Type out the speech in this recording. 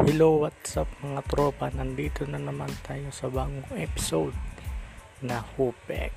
hello, what's up mga tropa? Nandito na naman tayo sa bagong episode na Hopex.